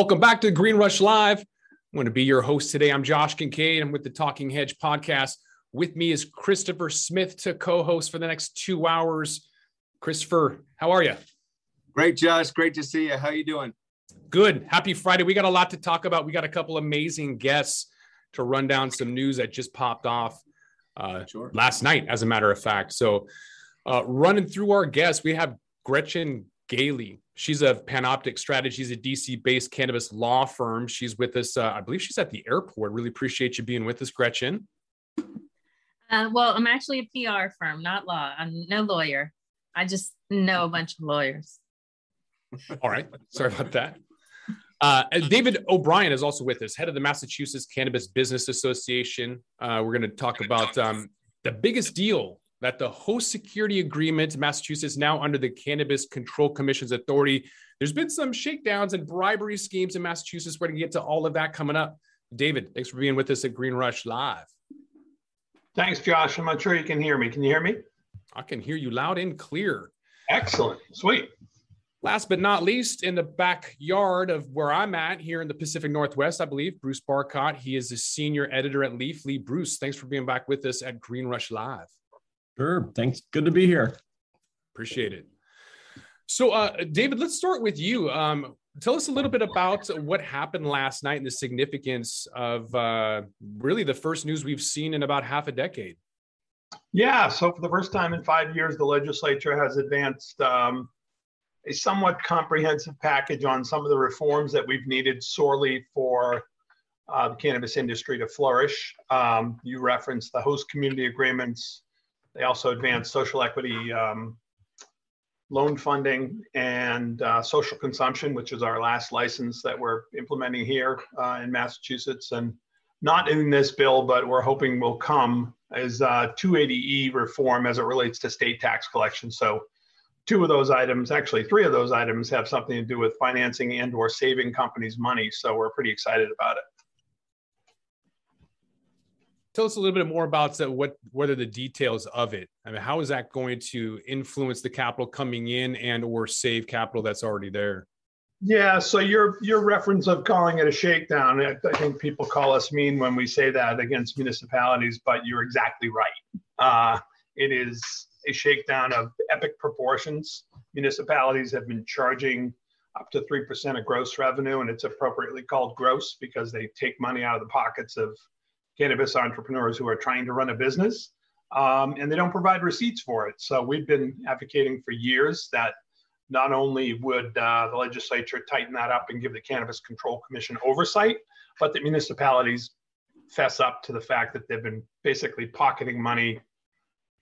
Welcome back to Green Rush Live. I'm going to be your host today. I'm Josh Kincaid. I'm with the Talking Hedge podcast. With me is Christopher Smith to co-host for the next two hours. Christopher, how are you? Great, Josh. Great to see you. How are you doing? Good. Happy Friday. We got a lot to talk about. We got a couple amazing guests to run down some news that just popped off uh, sure. last night, as a matter of fact. So, uh, running through our guests, we have Gretchen Gailey. She's a Panoptic Strategies, a DC based cannabis law firm. She's with us. Uh, I believe she's at the airport. Really appreciate you being with us, Gretchen. Uh, well, I'm actually a PR firm, not law. I'm no lawyer. I just know a bunch of lawyers. All right. Sorry about that. Uh, David O'Brien is also with us, head of the Massachusetts Cannabis Business Association. Uh, we're going to talk about um, the biggest deal that the host security agreement, Massachusetts, now under the Cannabis Control Commission's authority. There's been some shakedowns and bribery schemes in Massachusetts. We're going to get to all of that coming up. David, thanks for being with us at Green Rush Live. Thanks, Josh. I'm not sure you can hear me. Can you hear me? I can hear you loud and clear. Excellent. Sweet. Last but not least, in the backyard of where I'm at here in the Pacific Northwest, I believe, Bruce Barcott. He is a senior editor at Leafly. Bruce, thanks for being back with us at Green Rush Live. Sure. Thanks. Good to be here. Appreciate it. So, uh, David, let's start with you. Um, tell us a little bit about what happened last night and the significance of uh, really the first news we've seen in about half a decade. Yeah. So, for the first time in five years, the legislature has advanced um, a somewhat comprehensive package on some of the reforms that we've needed sorely for uh, the cannabis industry to flourish. Um, you referenced the host community agreements they also advance social equity um, loan funding and uh, social consumption, which is our last license that we're implementing here uh, in Massachusetts. And not in this bill, but we're hoping will come is uh, 280E reform as it relates to state tax collection. So two of those items, actually three of those items have something to do with financing and or saving companies money. So we're pretty excited about it tell us a little bit more about what what are the details of it? I mean how is that going to influence the capital coming in and or save capital that's already there? Yeah so your your reference of calling it a shakedown i, I think people call us mean when we say that against municipalities but you're exactly right. Uh, it is a shakedown of epic proportions. Municipalities have been charging up to 3% of gross revenue and it's appropriately called gross because they take money out of the pockets of cannabis entrepreneurs who are trying to run a business um, and they don't provide receipts for it. So we've been advocating for years that not only would uh, the legislature tighten that up and give the Cannabis Control Commission oversight, but that municipalities fess up to the fact that they've been basically pocketing money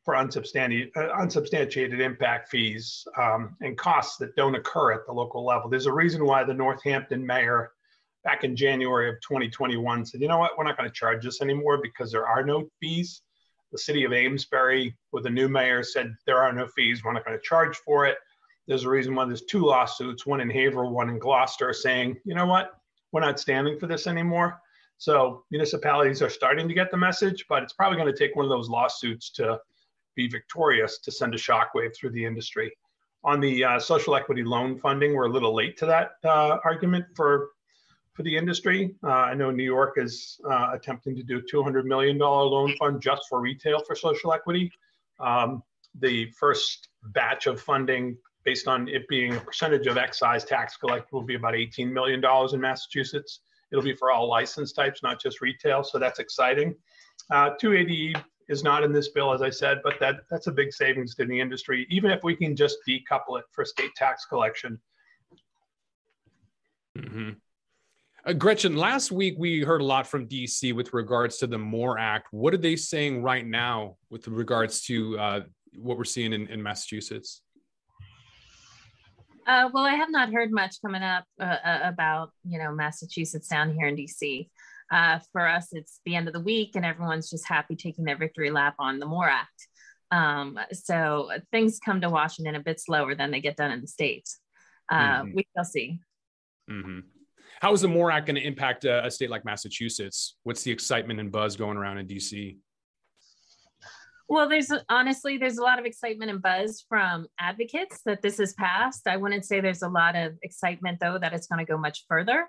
for unsubstantiated, uh, unsubstantiated impact fees um, and costs that don't occur at the local level. There's a reason why the Northampton mayor back in January of 2021 said, you know what, we're not going to charge this anymore because there are no fees. The city of Amesbury, with a new mayor, said there are no fees. We're not going to charge for it. There's a reason why there's two lawsuits, one in Haverhill, one in Gloucester, saying, you know what, we're not standing for this anymore. So municipalities are starting to get the message, but it's probably going to take one of those lawsuits to be victorious to send a shockwave through the industry. On the uh, social equity loan funding, we're a little late to that uh, argument for for the industry. Uh, I know New York is uh, attempting to do a $200 million loan fund just for retail for social equity. Um, the first batch of funding, based on it being a percentage of excise tax collected, will be about $18 million in Massachusetts. It'll be for all license types, not just retail, so that's exciting. Uh, 280 is not in this bill, as I said, but that, that's a big savings to the industry, even if we can just decouple it for state tax collection. Mm-hmm. Uh, Gretchen, last week we heard a lot from DC with regards to the MORE Act. What are they saying right now with regards to uh, what we're seeing in, in Massachusetts? Uh, well, I have not heard much coming up uh, uh about you know Massachusetts down here in DC. Uh, for us, it's the end of the week, and everyone's just happy taking their victory lap on the MORE Act. Um, so things come to Washington a bit slower than they get done in the states. Mm-hmm. We shall see. Mm-hmm. How is the MORE Act going to impact a, a state like Massachusetts? What's the excitement and buzz going around in DC? Well, there's honestly, there's a lot of excitement and buzz from advocates that this has passed. I wouldn't say there's a lot of excitement, though, that it's going to go much further.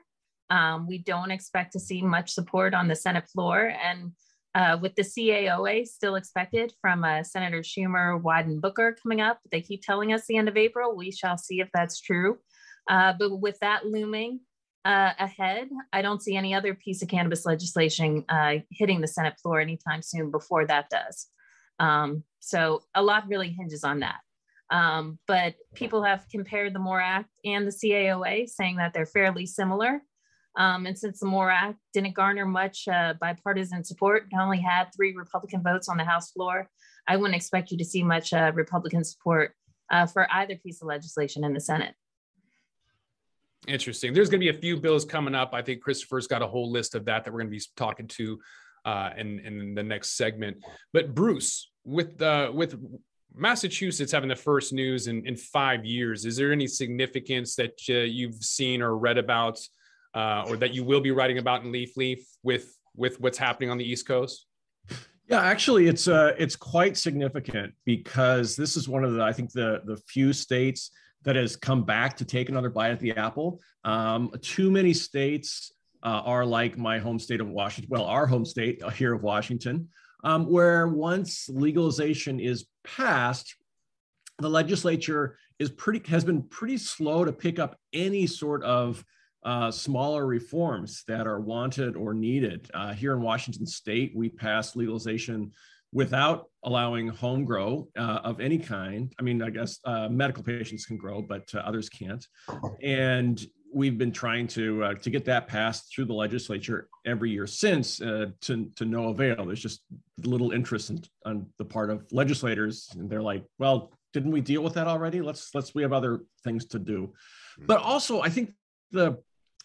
Um, we don't expect to see much support on the Senate floor. And uh, with the CAOA still expected from uh, Senator Schumer, Wyden, Booker coming up, they keep telling us the end of April. We shall see if that's true. Uh, but with that looming uh, ahead, I don't see any other piece of cannabis legislation uh, hitting the Senate floor anytime soon before that does. Um, so a lot really hinges on that. Um, but people have compared the MORE Act and the CAOA, saying that they're fairly similar. Um, and since the MORE Act didn't garner much uh, bipartisan support, it only had three Republican votes on the House floor, I wouldn't expect you to see much uh, Republican support uh, for either piece of legislation in the Senate. Interesting. There's going to be a few bills coming up. I think Christopher's got a whole list of that that we're going to be talking to uh, in in the next segment. But Bruce, with uh, with Massachusetts having the first news in, in five years, is there any significance that uh, you've seen or read about, uh, or that you will be writing about in Leaf Leaf with with what's happening on the East Coast? Yeah, actually, it's uh, it's quite significant because this is one of the I think the the few states that has come back to take another bite at the apple. Um, too many states uh, are like my home state of Washington. Well, our home state here of Washington, um, where once legalization is passed, the legislature is pretty has been pretty slow to pick up any sort of uh, smaller reforms that are wanted or needed. Uh, here in Washington State, we passed legalization without allowing home grow uh, of any kind. I mean, I guess uh, medical patients can grow, but uh, others can't. And we've been trying to uh, to get that passed through the legislature every year since uh, to to no avail. There's just little interest in, on the part of legislators, and they're like, "Well, didn't we deal with that already? Let's let's we have other things to do." Hmm. But also, I think the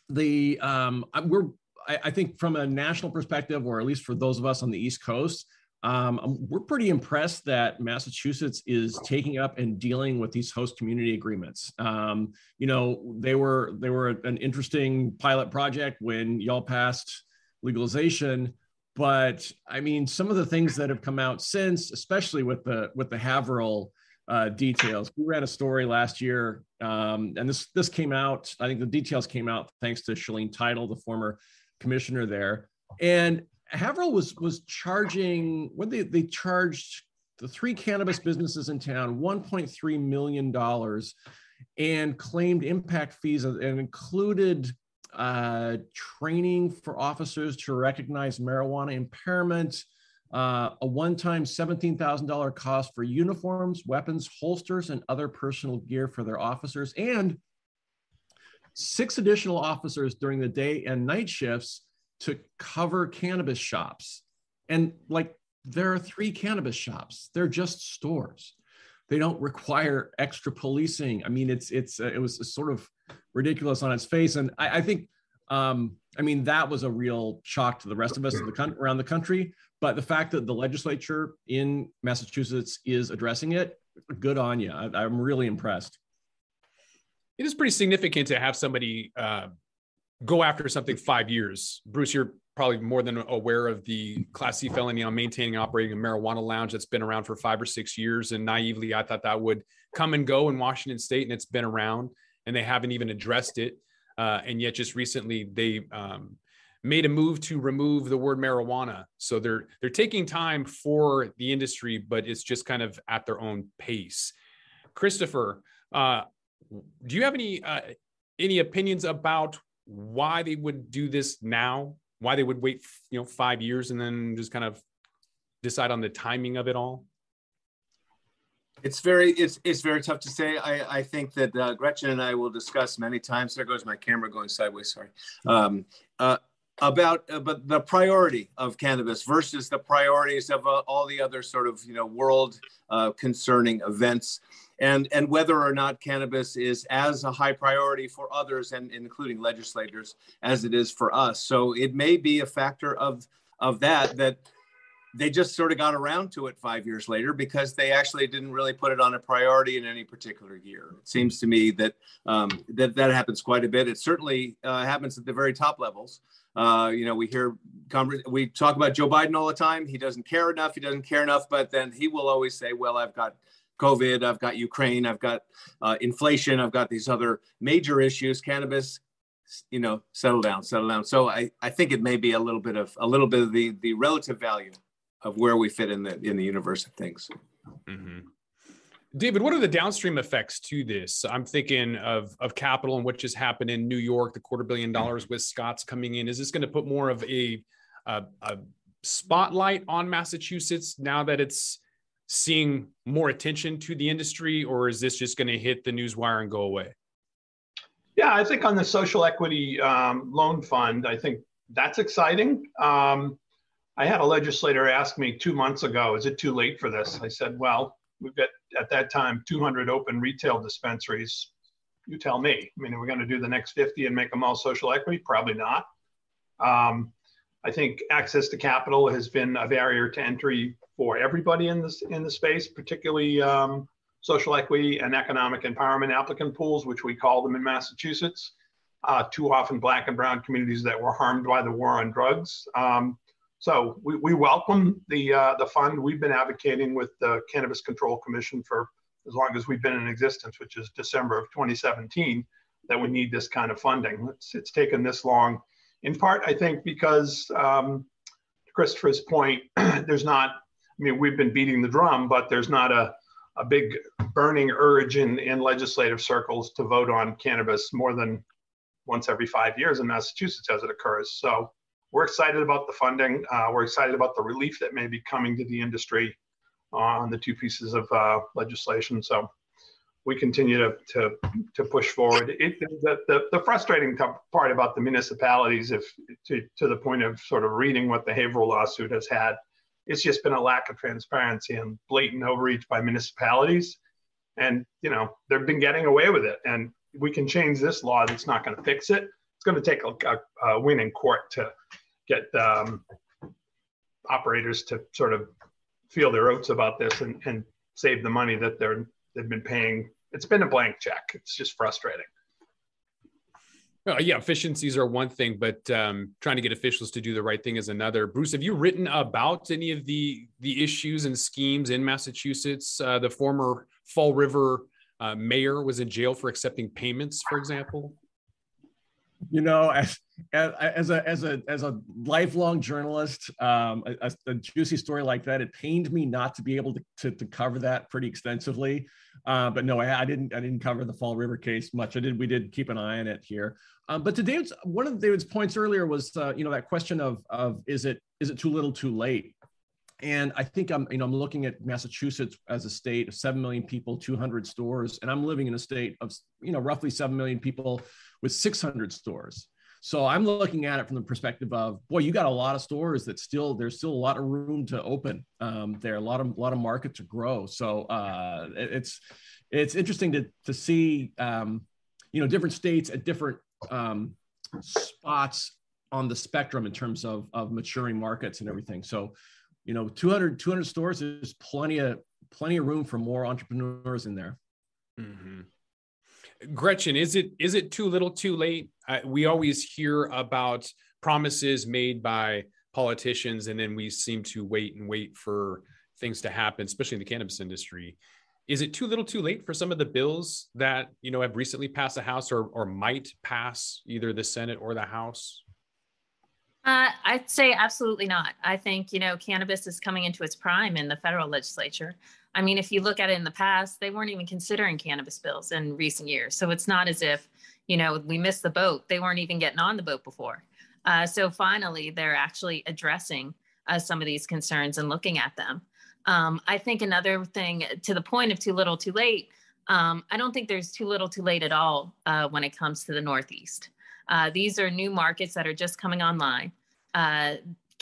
the um, we're I, I think from a national perspective, or at least for those of us on the East Coast, um, um, we're pretty impressed that Massachusetts is taking up and dealing with these host community agreements. Um, you know, they were they were an interesting pilot project when y'all passed legalization, but I mean, some of the things that have come out since, especially with the with the Haverhill uh, details. We ran a story last year, um, and this this came out. I think the details came out thanks to Shaleen Title, the former commissioner there, and Haverhill was was charging what they they charged the three cannabis businesses in town 1.3 million dollars and claimed impact fees and included uh, training for officers to recognize marijuana impairment, uh, a one-time $17,000 cost for uniforms, weapons, holsters, and other personal gear for their officers, and six additional officers during the day and night shifts to cover cannabis shops. And like there are three cannabis shops, they're just stores. They don't require extra policing. I mean, it's it's uh, it was sort of ridiculous on its face, and I, I think, um, I mean, that was a real shock to the rest of us the con- around the country. But the fact that the legislature in Massachusetts is addressing it, good on you. I, am really impressed. It is pretty significant to have somebody uh, go after something five years. Bruce, you're probably more than aware of the Class C felony on maintaining and operating a marijuana lounge that's been around for five or six years. And naively, I thought that would come and go in Washington State, and it's been around, and they haven't even addressed it. Uh, and yet, just recently, they um, made a move to remove the word marijuana. So they're they're taking time for the industry, but it's just kind of at their own pace. Christopher, uh, do you have any uh, any opinions about why they would do this now, why they would wait, you know, five years and then just kind of decide on the timing of it all? It's very it's it's very tough to say. I I think that uh, Gretchen and I will discuss many times. There goes my camera going sideways. Sorry. Um, uh, about uh, but the priority of cannabis versus the priorities of uh, all the other sort of you know world uh, concerning events and and whether or not cannabis is as a high priority for others and including legislators as it is for us so it may be a factor of of that that they just sort of got around to it five years later because they actually didn't really put it on a priority in any particular year. It seems to me that um, that that happens quite a bit. It certainly uh, happens at the very top levels. Uh, you know, we hear we talk about Joe Biden all the time. He doesn't care enough. He doesn't care enough. But then he will always say, "Well, I've got COVID, I've got Ukraine, I've got uh, inflation, I've got these other major issues. Cannabis you know, settle down, settle down. So I, I think it may be a little bit of a little bit of the the relative value of where we fit in the in the universe of things. Mm-hmm. David, what are the downstream effects to this? I'm thinking of of capital and what just happened in New York, the quarter billion dollars with Scott's coming in. Is this going to put more of a, a, a spotlight on Massachusetts now that it's seeing more attention to the industry, or is this just going to hit the news wire and go away? Yeah, I think on the social equity um, loan fund, I think that's exciting. Um, I had a legislator ask me two months ago, is it too late for this? I said, well, we've got at that time 200 open retail dispensaries. You tell me. I mean, are we going to do the next 50 and make them all social equity? Probably not. Um, I think access to capital has been a barrier to entry for everybody in this in the space, particularly um, social equity and economic empowerment applicant pools, which we call them in Massachusetts. Uh, too often, Black and Brown communities that were harmed by the war on drugs. Um, so we, we welcome the, uh, the fund. We've been advocating with the Cannabis Control Commission for as long as we've been in existence, which is December of 2017, that we need this kind of funding. It's, it's taken this long, in part, I think, because um, to Christopher's point, there's not, I mean, we've been beating the drum, but there's not a, a big burning urge in, in legislative circles to vote on cannabis more than once every five years in Massachusetts as it occurs. So we're excited about the funding. Uh, we're excited about the relief that may be coming to the industry on the two pieces of uh, legislation. So we continue to, to, to push forward. It, the, the, the, frustrating part about the municipalities, if to, to the point of sort of reading what the Haverhill lawsuit has had, it's just been a lack of transparency and blatant overreach by municipalities. And, you know, they've been getting away with it. And we can change this law that's not going to fix it. It's going to take a, a, a win in court to get um, operators to sort of feel their oats about this and, and save the money that they're they've been paying. It's been a blank check. It's just frustrating. Well, yeah, efficiencies are one thing, but um, trying to get officials to do the right thing is another. Bruce, have you written about any of the the issues and schemes in Massachusetts? Uh, the former Fall River uh, mayor was in jail for accepting payments, for example. You know, as as a as a as a lifelong journalist, um, a, a, juicy story like that, it pained me not to be able to to, to cover that pretty extensively. Uh, but no, I, I, didn't I didn't cover the Fall River case much. I did we did keep an eye on it here. Um, but to David's one of David's points earlier was uh, you know that question of of is it is it too little too late? And I think I'm, you know, I'm looking at Massachusetts as a state of 7 million people, 200 stores, and I'm living in a state of, you know, roughly 7 million people with 600 stores. So I'm looking at it from the perspective of, boy, you got a lot of stores that still there's still a lot of room to open. Um, there a lot of a lot of market to grow. So uh, it's it's interesting to to see um, you know different states at different um, spots on the spectrum in terms of of maturing markets and everything. So you know 200 200 stores is plenty of plenty of room for more entrepreneurs in there. Mm-hmm. Gretchen, is it is it too little, too late? Uh, we always hear about promises made by politicians, and then we seem to wait and wait for things to happen, especially in the cannabis industry. Is it too little, too late for some of the bills that you know have recently passed the House or or might pass either the Senate or the House? Uh, I'd say absolutely not. I think you know cannabis is coming into its prime in the federal legislature. I mean, if you look at it in the past, they weren't even considering cannabis bills in recent years. So it's not as if, you know, we missed the boat. They weren't even getting on the boat before. Uh, so finally, they're actually addressing uh, some of these concerns and looking at them. Um, I think another thing to the point of too little, too late, um, I don't think there's too little, too late at all uh, when it comes to the Northeast. Uh, these are new markets that are just coming online.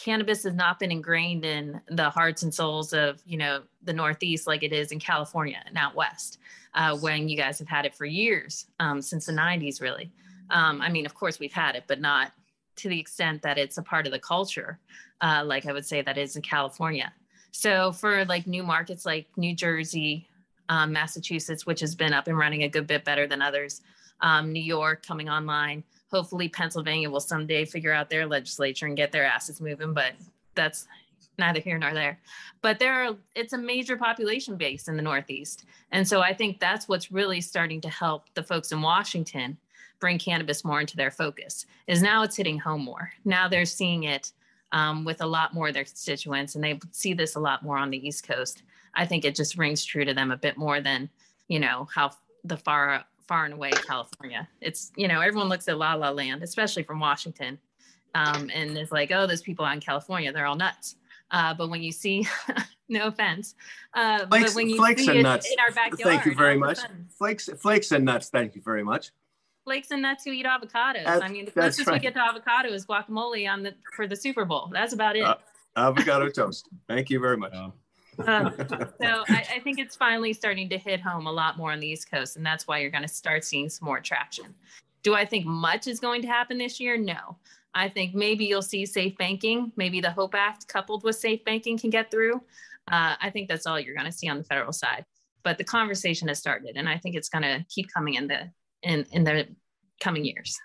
Cannabis has not been ingrained in the hearts and souls of you know the northeast like it is in california and out west uh, when you guys have had it for years um, since the 90s really. Um, i mean of course we've had it but not to the extent that it's a part of the culture uh, like i would say that is in california. So for like new markets like new jersey um, massachusetts which has been up and running a good bit better than others um, new york coming online hopefully Pennsylvania will someday figure out their legislature and get their asses moving, but that's neither here nor there. But there are it's a major population base in the Northeast. And so I think that's what's really starting to help the folks in Washington bring cannabis more into their focus. Is now it's hitting home more. Now they're seeing it um, with a lot more of their constituents, and they see this a lot more on the East Coast. I think it just rings true to them a bit more than you know how the far far and away California. It's you know everyone looks at La La Land, especially from Washington, um, and it's like oh those people out in California they're all nuts. Uh, but when you see, no offense, uh, flakes, but when you flakes see and it nuts. in our backyard, Thank you very all of a much. sudden- Flakes, flakes and nuts. Thank you very much. flakes and nuts who eat avocados. That's- I mean, the that's closest right. we get to avocado is guacamole on the for the Super Bowl. That's about it. Uh, Avocado toast. Thank you very much. Yeah. Uh, so I, I think it's finally starting to hit home a lot more on the East Coast, and that's why you're going to start seeing some more traction. Do I think much is going to happen this year? No. I think maybe you'll see safe banking. Maybe the Hope Act coupled with safe banking can get through. Uh, I think that's all you're going to see on the federal side. But the conversation has started, and I think it's going to keep coming in the in in the coming years.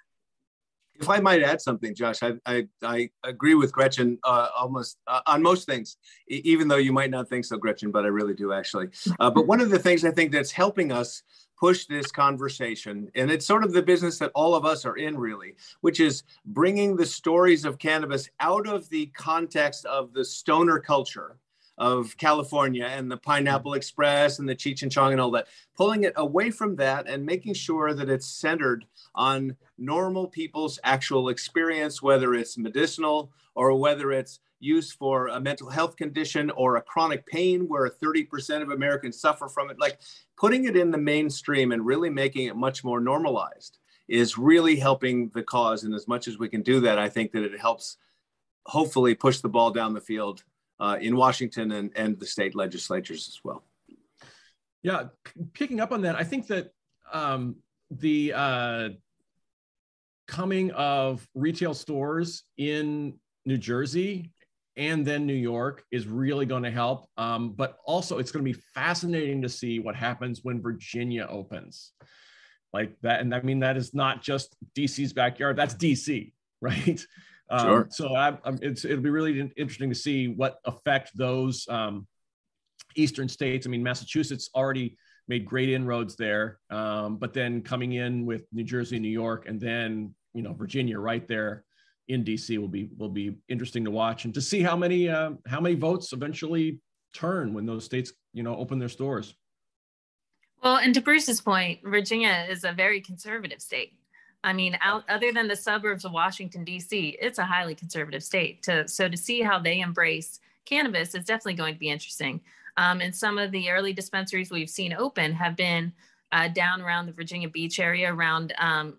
If I might add something, Josh, I, I, I agree with Gretchen uh, almost uh, on most things, even though you might not think so, Gretchen, but I really do actually. Uh, but one of the things I think that's helping us push this conversation, and it's sort of the business that all of us are in, really, which is bringing the stories of cannabis out of the context of the stoner culture of California and the Pineapple mm. Express and the Cheech and Chong and all that, pulling it away from that and making sure that it's centered on normal people's actual experience, whether it's medicinal or whether it's used for a mental health condition or a chronic pain where 30% of Americans suffer from it. Like putting it in the mainstream and really making it much more normalized is really helping the cause. And as much as we can do that, I think that it helps hopefully push the ball down the field uh, in Washington and, and the state legislatures as well. Yeah, picking up on that, I think that um, the uh, coming of retail stores in New Jersey and then New York is really going to help. Um, but also, it's going to be fascinating to see what happens when Virginia opens. Like that, and I mean that is not just DC's backyard. That's DC, right? Um, Sure. So I, I'm, it's it'll be really interesting to see what effect those um, eastern states. I mean, Massachusetts already made great inroads there, um, but then coming in with New Jersey, New York, and then you know Virginia right there in DC will be will be interesting to watch and to see how many uh, how many votes eventually turn when those states you know open their stores. Well, and to Bruce's point, Virginia is a very conservative state. I mean, out other than the suburbs of Washington D.C., it's a highly conservative state. To so to see how they embrace cannabis is definitely going to be interesting. Um, and some of the early dispensaries we've seen open have been uh, down around the Virginia Beach area, around um,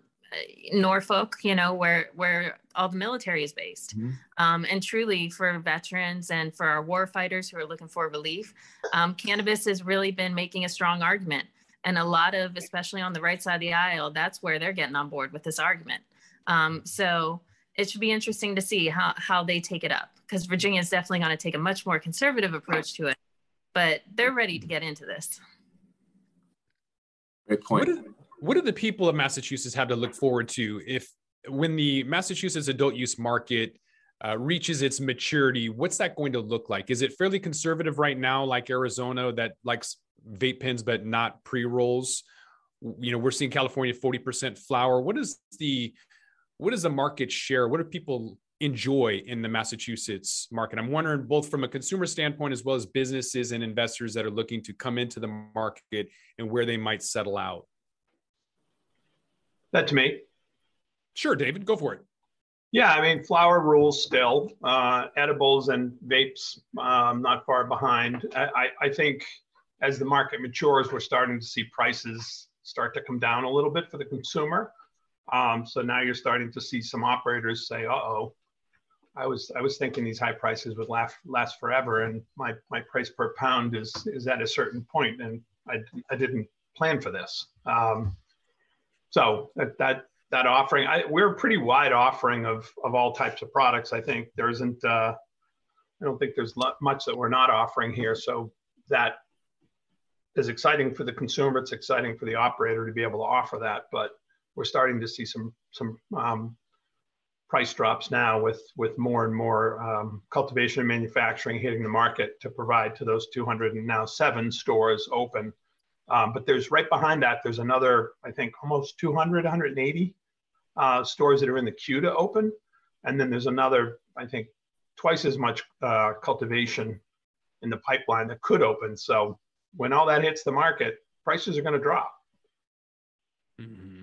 Norfolk, you know, where where all the military is based. Mhm. Um, and truly, for veterans and for our war fighters who are looking for relief, um, cannabis has really been making a strong argument. And a lot of, especially on the right side of the aisle, that's where they're getting on board with this argument. Um, so it should be interesting to see how, how they take it up because Virginia is definitely going to take a much more conservative approach to it, but they're ready to get into this. Great What do, what do the people of Massachusetts have to look forward to if when the Massachusetts adult use market uh, reaches its maturity? What's that going to look like? Is it fairly conservative right now, like Arizona, that likes vape pens but not pre rolls? You know, we're seeing California forty percent flower. What is the what is the market share? What do people enjoy in the Massachusetts market? I'm wondering both from a consumer standpoint as well as businesses and investors that are looking to come into the market and where they might settle out. That to me. Sure, David, go for it. Yeah, I mean, flower rules still. Uh, edibles and vapes um, not far behind. I, I, I think as the market matures, we're starting to see prices start to come down a little bit for the consumer. Um, so now you're starting to see some operators say, "Uh oh, I was I was thinking these high prices would last last forever, and my my price per pound is is at a certain point, and I I didn't plan for this." Um, so that that that offering, I, we're a pretty wide offering of of all types of products. I think there isn't. Uh, I don't think there's much that we're not offering here. So that is exciting for the consumer. It's exciting for the operator to be able to offer that. But we're starting to see some some um, price drops now with with more and more um, cultivation and manufacturing hitting the market to provide to those 200 and now seven stores open. Um, but there's right behind that, there's another, I think, almost 200, 180 uh, stores that are in the queue to open, and then there's another, I think, twice as much uh, cultivation in the pipeline that could open. So when all that hits the market, prices are going to drop. Mm-hmm.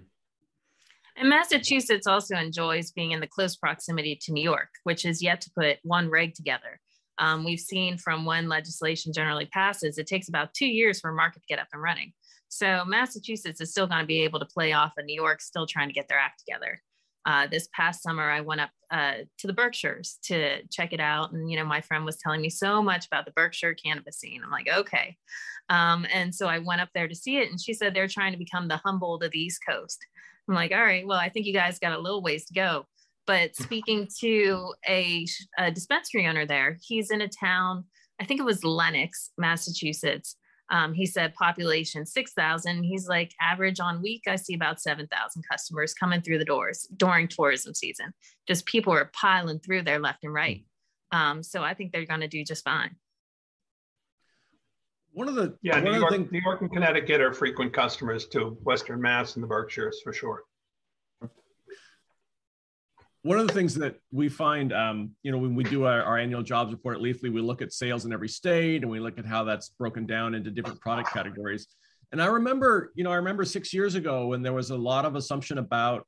And Massachusetts also enjoys being in the close proximity to New York, which has yet to put one reg together. Um, we've seen from when legislation generally passes, it takes about two years for a market to get up and running. So Massachusetts is still going to be able to play off of New York, still trying to get their act together. Uh, this past summer, I went up uh, to the Berkshires to check it out. And, you know, my friend was telling me so much about the Berkshire cannabis scene. I'm like, okay. Um, and so I went up there to see it. And she said they're trying to become the Humboldt of the East Coast. I'm like, all right, well, I think you guys got a little ways to go. But speaking to a, a dispensary owner there, he's in a town, I think it was Lenox, Massachusetts. Um, he said population 6,000. He's like, average on week, I see about 7,000 customers coming through the doors during tourism season. Just people are piling through there left and right. Um, so I think they're going to do just fine. One of the yeah, New York, things- New York and Connecticut are frequent customers to Western Mass and the Berkshires for sure. One of the things that we find, um, you know, when we do our, our, annual jobs report at Leafly, we look at sales in every state and we look at how that's broken down into different product categories. And I remember, you know, I remember six years ago when there was a lot of assumption about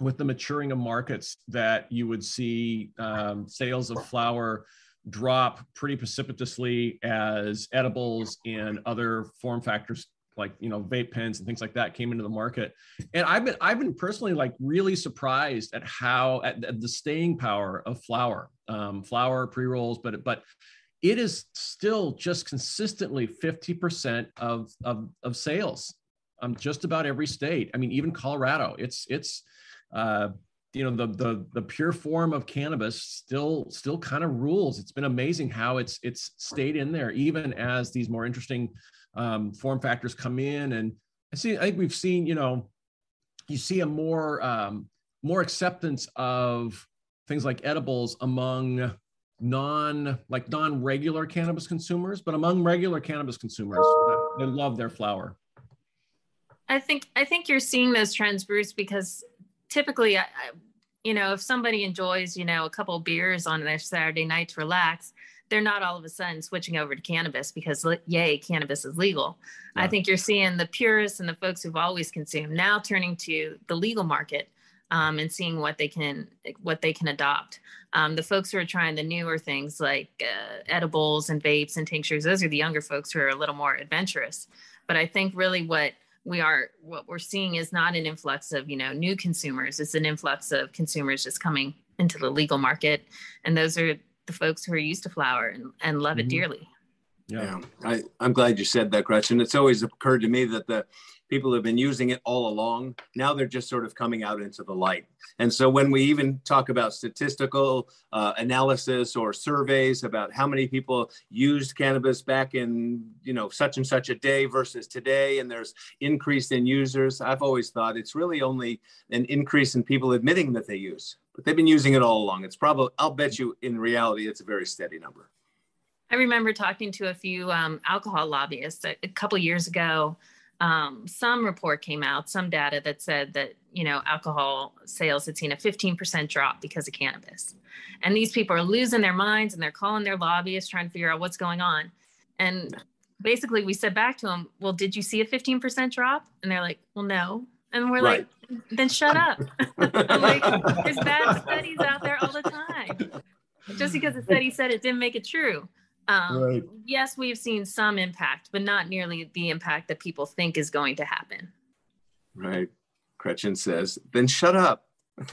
with the maturing of markets that you would see um, sales of flower drop pretty precipitously as edibles and other form factors like you know vape pens and things like that came into the market. And i've been i've been personally like really surprised at how at, at the staying power of flower um, flower pre-rolls but but it is still just consistently 50% of of, of sales um, just about every state. I mean even colorado it's it's uh, you know the the the pure form of cannabis still still kind of rules. It's been amazing how it's it's stayed in there even as these more interesting um, form factors come in. And i see i think we've seen you know you see a more um, more acceptance of things like edibles among non like non-regular cannabis consumers but among regular cannabis consumers they love their flower. I think i think you're seeing those trends bruce because typically, I, you know, if somebody enjoys, you know, a couple beers on their Saturday night to relax, they're not all of a sudden switching over to cannabis because yay, cannabis is legal. Yeah. I think you're seeing the purists and the folks who've always consumed now turning to the legal market um, and seeing what they can what they can adopt. Um, the folks who are trying the newer things like uh, edibles and vapes and tinctures, those are the younger folks who are a little more adventurous. But I think really what we are what we're seeing is not an influx of you know new consumers. It's an influx of consumers just coming into the legal market. And those are the folks who are used to flower and, and love mm-hmm. it dearly. Yeah. yeah. I, i'm glad you said that gretchen. It's always occurred to me that the people have been using it all along. Now they're just sort of coming out into the light. And so when we even talk about statistical uh, analysis or surveys about how many people used cannabis back in, you know, such and such a day versus today, and there's increase in users, I've always thought it's really only an increase in people admitting that they use. But they've been using it all along. It's probably, I'll bet you in reality, it's a very steady number. I remember talking to a few um, alcohol lobbyists a, a couple years ago um, some report came out, some data that said that you know alcohol sales had seen a 15% drop because of cannabis, and these people are losing their minds and they're calling their lobbyists trying to figure out what's going on. And basically, we said back to them, "Well, did you see a 15% drop?" And they're like, "Well, no." And we're right. like, "Then shut up." Like, "There's bad studies out there all the time." Just because the study said it didn't make it true. Um, right. Yes, we've seen some impact, but not nearly the impact that people think is going to happen. Right. Gretchen says, then shut up.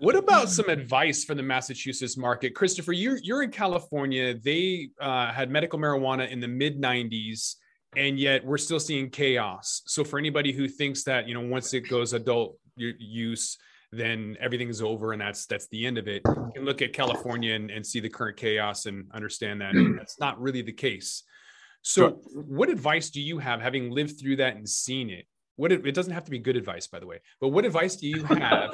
what about some advice for the Massachusetts market? Christopher, you're, you're in California. They uh, had medical marijuana in the mid 90s, and yet we're still seeing chaos. So, for anybody who thinks that, you know, once it goes adult use, then everything's over and that's that's the end of it. You can look at California and, and see the current chaos and understand that mm. that's not really the case. So, what advice do you have, having lived through that and seen it? What it, it doesn't have to be good advice, by the way, but what advice do you have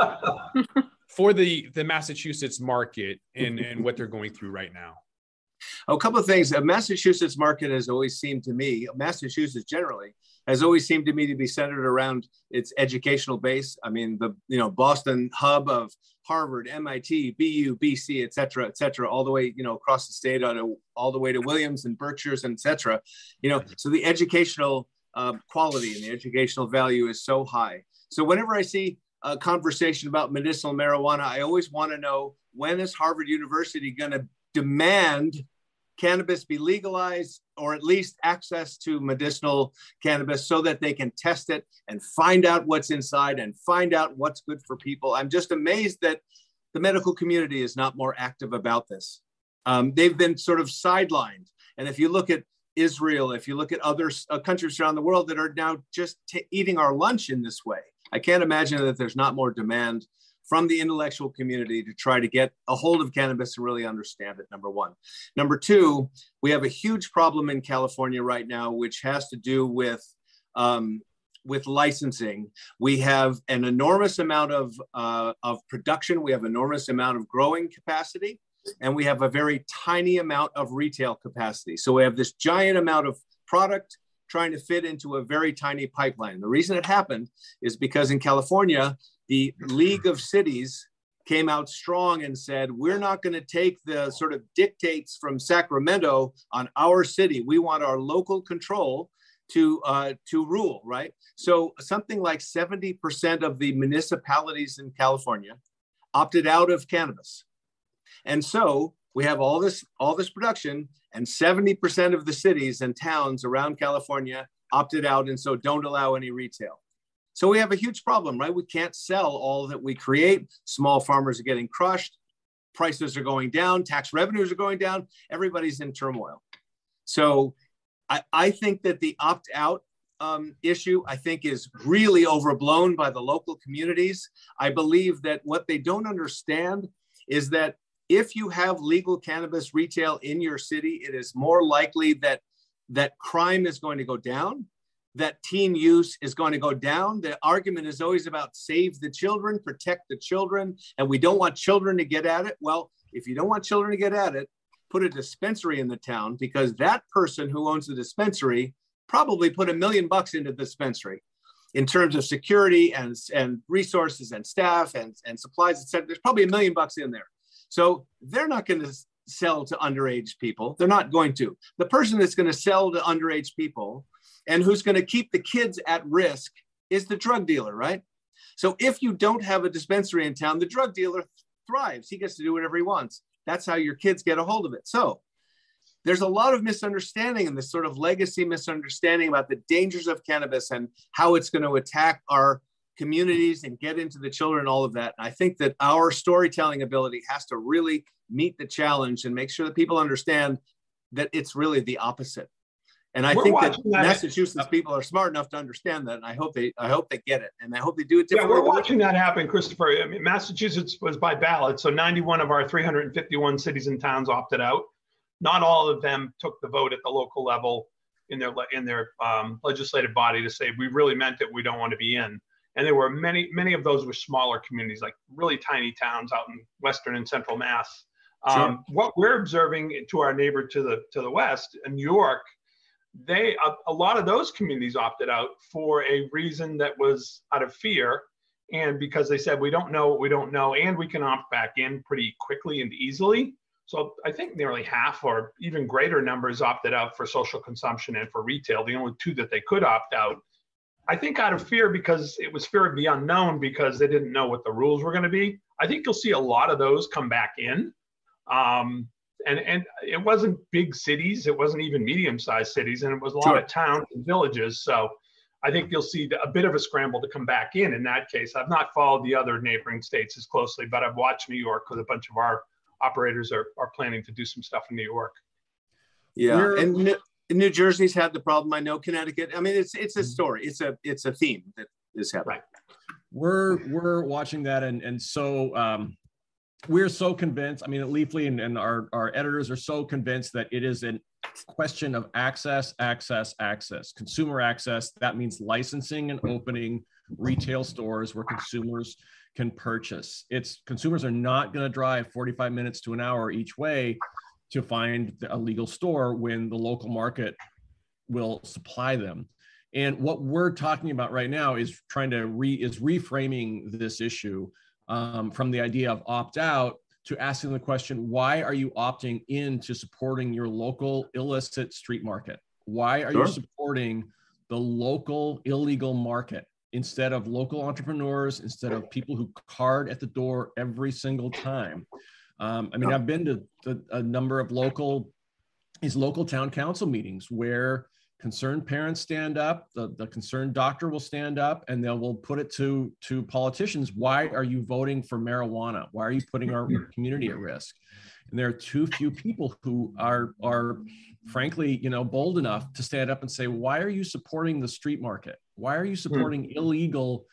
for the the Massachusetts market and and what they're going through right now? a couple of things. A Massachusetts market has always seemed to me, Massachusetts generally, has always seemed to me to be centered around its educational base. I mean, the you know Boston hub of Harvard, MIT, BU, BC, et cetera, et cetera, all the way you know across the state, all the way to Williams and Berkshire's, et cetera. You know, so the educational uh, quality and the educational value is so high. So whenever I see a conversation about medicinal marijuana, I always want to know when is Harvard University going to demand cannabis be legalized or at least access to medicinal cannabis so that they can test it and find out what's inside and find out what's good for people. I'm just amazed that the medical community is not more active about this. Um, they've been sort of sidelined. And if you look at Israel, if you look at other uh, countries around the world that are now just t- eating our lunch in this way, I can't imagine that there's not more demand from the intellectual community to try to get a hold of cannabis and really understand it, number one. Number two, we have a huge problem in California right now, which has to do with. Um, with licensing, we have an enormous amount of, uh, of production. We have enormous amount of growing capacity, and we have a very tiny amount of retail capacity. So we have this giant amount of product trying to fit into a very tiny pipeline. The reason it happened is because in California, the League of Cities came out strong and said, We're not going to take the sort of dictates from Sacramento on our city. We want our local control to, uh, to rule, right? So something like 70% of the municipalities in California opted out of cannabis. And so we have all this, all this production, and 70% of the cities and towns around California opted out and so don't allow any retail. So we have a huge problem, right? We can't sell all that we create. Small farmers are getting crushed. Prices are going down. Tax revenues are going down. Everybody's in turmoil. So I, I think that the opt out um, issue, I think, is really overblown by the local communities. I believe that what they don't understand is that if you have legal cannabis retail in your city, it is more likely that that crime is going to go down that teen use is going to go down. The argument is always about save the children, protect the children, and we don't want children to get at it. Well, if you don't want children to get at it, put a dispensary in the town because that person who owns the dispensary probably put a million bucks into the dispensary in terms of security and, and resources and staff and, and supplies, etc. There's probably a million bucks in there. So they're not going to sell to underage people. They're not going to. The person that's going to sell to underage people and who's going to keep the kids at risk is the drug dealer, right? So if you don't have a dispensary in town, the drug dealer thrives. He gets to do whatever he wants. That's how your kids get a hold of it. So there's a lot of misunderstanding and this sort of legacy misunderstanding about the dangers of cannabis and how it's going to attack our communities and get into the children, all of that. And I think that our storytelling ability has to really meet the challenge and make sure that people understand that it's really the opposite. And I We're think that, that, Massachusetts people are smart enough to understand that, and I hope they I hope they get it, and I hope they do it. Yeah, we're watching that happen, Christopher. I mean, Massachusetts was by ballot, so 91 of our 351 cities and towns opted out. Not all of them took the vote at the local level in their in their um, legislative body to say we really meant it. We don't want to be in. And there were many many of those were smaller communities, like really tiny towns out in western and central Mass. Um, sure. What we're observing to our neighbor to the to the west, in New York they a, a, lot of those communities opted out for a reason that was out of fear. And because they said we don't know what we don't know and we can opt back in pretty quickly and easily. So i think nearly half or even greater numbers opted out for social consumption and for retail. The only two that they could opt out i think out of fear because it was fear of the unknown because they didn't know what the rules were going to be. I think you'll see a lot of those come back in. Um, and and it wasn't big cities it wasn't even medium-sized cities and it was a lot sure. of towns and villages so i think you'll see a bit of a scramble to come back in in that case i've not followed the other neighboring states as closely but i've watched new york because a bunch of our operators are, are planning to do some stuff in new york yeah We're, and new, new jersey's had the problem i know connecticut i mean it's it's a mm-hmm. story it's a it's a theme that is happening right. we're we're watching that and and so um we're so convinced. I mean, at Leafly and, and our, our editors are so convinced that it is a question of access, access, access, consumer access. That means licensing and opening retail stores where consumers can purchase. It's consumers are not going to drive 45 minutes to an hour each way to find a legal store when the local market will supply them. And what we're talking about right now is trying to re is reframing this issue um, from the idea of opt out to asking the question, why are you opting in to supporting your local illicit street market? Why are sure. you supporting the local illegal market instead of local entrepreneurs, instead of people who card at the door every single time? Um, I mean, I've been to, to a number of local these local town council meetings where concerned parents stand up the, the concerned doctor will stand up and they will put it to to politicians why are you voting for marijuana why are you putting our community at risk and there are too few people who are are frankly you know bold enough to stand up and say why are you supporting the street market why are you hmm. supporting mm. illegal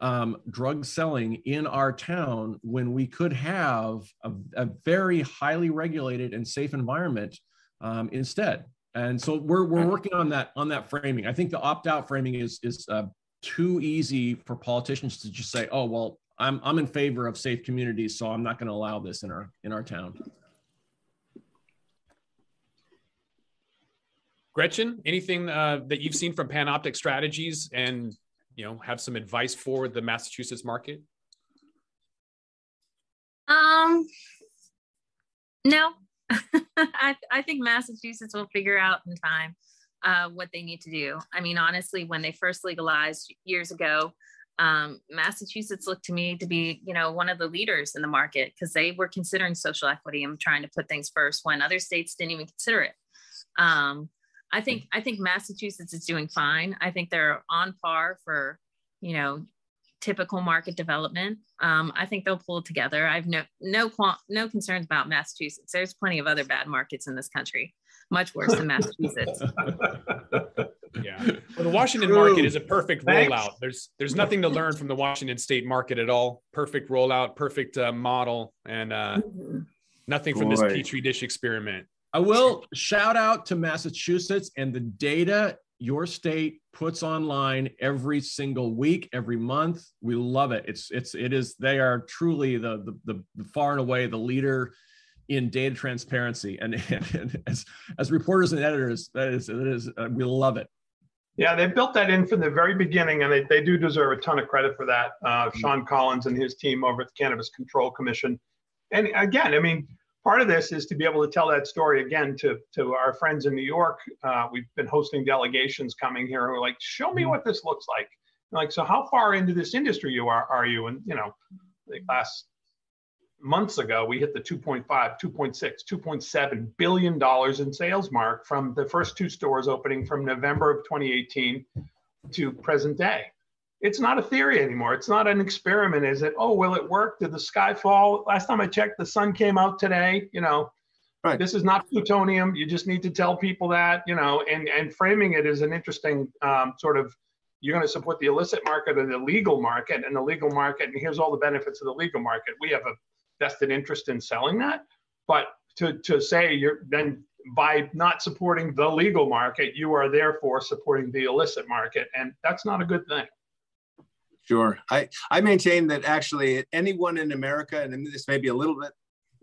um, drug selling in our town when we could have a, a very highly regulated and safe environment um, instead and so we're, we're working on that on that framing. I think the opt-out framing is is uh, too easy for politicians to just say oh well i'm i'm in favor of safe communities so i'm not going to allow this in our in our town. Gretchen anything uh, that you've seen from panoptic strategies and you know have some advice for the massachusetts market? Um no I, I think Massachusetts will figure out in time uh, what they need to do. I mean, honestly, when they first legalized years ago, um, Massachusetts looked to me to be, you know, one of the leaders in the market because they were considering social equity and trying to put things first when other states didn't even consider it. Um, I think I think Massachusetts is doing fine. I think they're on par for, you know, typical market development. Um, I think they'll pull together. I've no no no concerns about Massachusetts. There's plenty of other bad markets in this country, much worse than Massachusetts. yeah, well, the Washington True. market is a perfect Thanks. rollout. There's there's nothing to learn from the Washington State market at all. Perfect rollout, perfect uh, model, and uh, mm-hmm. nothing from this petri dish experiment. I will shout out to Massachusetts and the data your state puts online every single week every month. We love it. It's it's it is they are truly the the, the far and away the leader in data transparency. And, and, and as as reporters and editors that is that is uh, we love it. Yeah they built that in from the very beginning and they, they do deserve a ton of credit for that. Uh, mm-hmm. Shawn Collins and his team over at the cannabis control commission. And again i mean part of this is to be able to tell that story again to, to our friends in New York. Uh, we've been hosting delegations coming here who are like, show me mm-hmm. what this looks like. like, so how far into this industry you are, are you? And, you know, the last months ago, we hit the 2.5, 2.6, 2.7 billion dollars in sales mark from the first two stores opening from November of 2018 to present day it's not a theory anymore. It's not an experiment. Is it? Oh, will it work? Did the sky fall? Last time I checked, the sun came out today. You know, right. this is not plutonium. You just need to tell people that. You know, and and framing it as an interesting um, sort of. You're going to support the illicit market or the legal market, and the legal market, and here's all the benefits of the legal market. We have a vested interest in selling that, but to to say you're then by not supporting the legal market, you are therefore supporting the illicit market, and that's not a good thing. Sure. I, I maintain that actually anyone in America, and this may be a little bit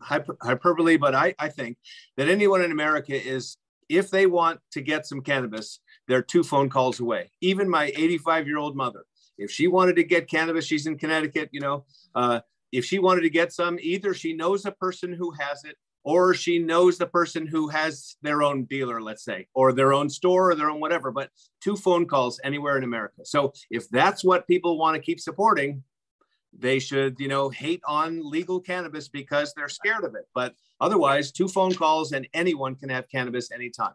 hyper, hyperbole, but I, I think that anyone in America is, if they want to get some cannabis, they're two phone calls away. Even my 85 year old mother, if she wanted to get cannabis, she's in Connecticut, you know, uh, if she wanted to get some, either she knows a person who has it or she knows the person who has their own dealer, let's say, or their own store or their own whatever, but two phone calls anywhere in America. So if that's what people want to keep supporting, they should, you know, hate on legal cannabis because they're scared of it. But otherwise, two phone calls and anyone can have cannabis anytime.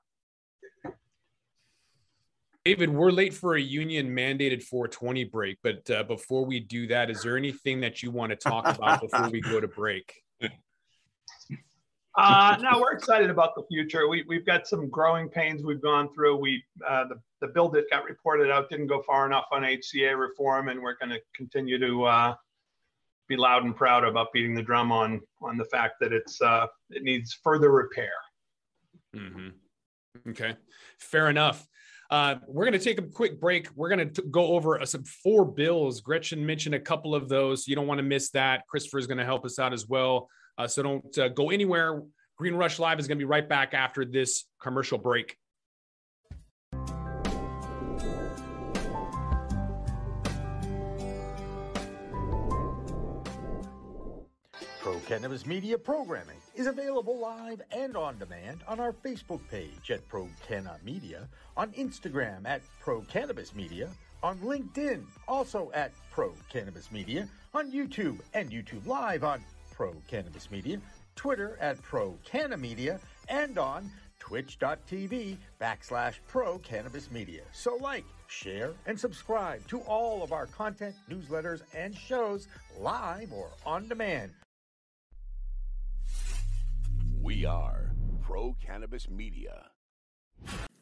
David, we're late for a union mandated 420 break, but uh, before we do that, is there anything that you want to talk about before we go to break? Uh, no, we're excited about the future. We, we've got some growing pains we've gone through. We uh, the, the bill that got reported out didn't go far enough on HCA reform, and we're going to continue to uh, be loud and proud about beating the drum on on the fact that it's uh, it needs further repair. Mm-hmm. Okay, fair enough. Uh, we're going to take a quick break. We're going to go over uh, some four bills. Gretchen mentioned a couple of those. You don't want to miss that. Christopher is going to help us out as well. Uh, so don't uh, go anywhere. Green Rush Live is going to be right back after this commercial break. Pro Cannabis Media programming is available live and on demand on our Facebook page at Pro Canna Media, on Instagram at Pro Cannabis Media, on LinkedIn also at Pro Cannabis Media, on YouTube and YouTube Live on Pro Cannabis Media, Twitter at Pro Canna Media, and on twitch.tv backslash pro cannabis media. So like, share, and subscribe to all of our content, newsletters, and shows live or on demand. We are Pro Cannabis Media.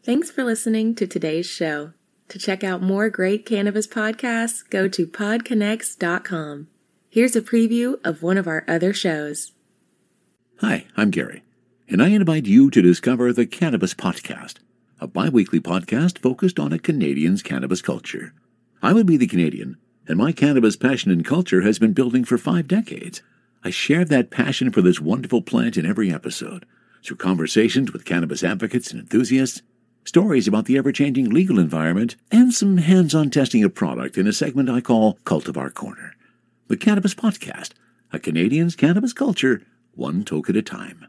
Thanks for listening to today's show. To check out more great cannabis podcasts, go to podconnects.com. Here's a preview of one of our other shows. Hi, I'm Gary, and I invite you to discover the Cannabis Podcast, a bi weekly podcast focused on a Canadian's cannabis culture. I would be the Canadian, and my cannabis passion and culture has been building for five decades. I share that passion for this wonderful plant in every episode through conversations with cannabis advocates and enthusiasts, stories about the ever changing legal environment, and some hands on testing of product in a segment I call Cultivar Corner. The Cannabis Podcast, a Canadian's cannabis culture, one toke at a time.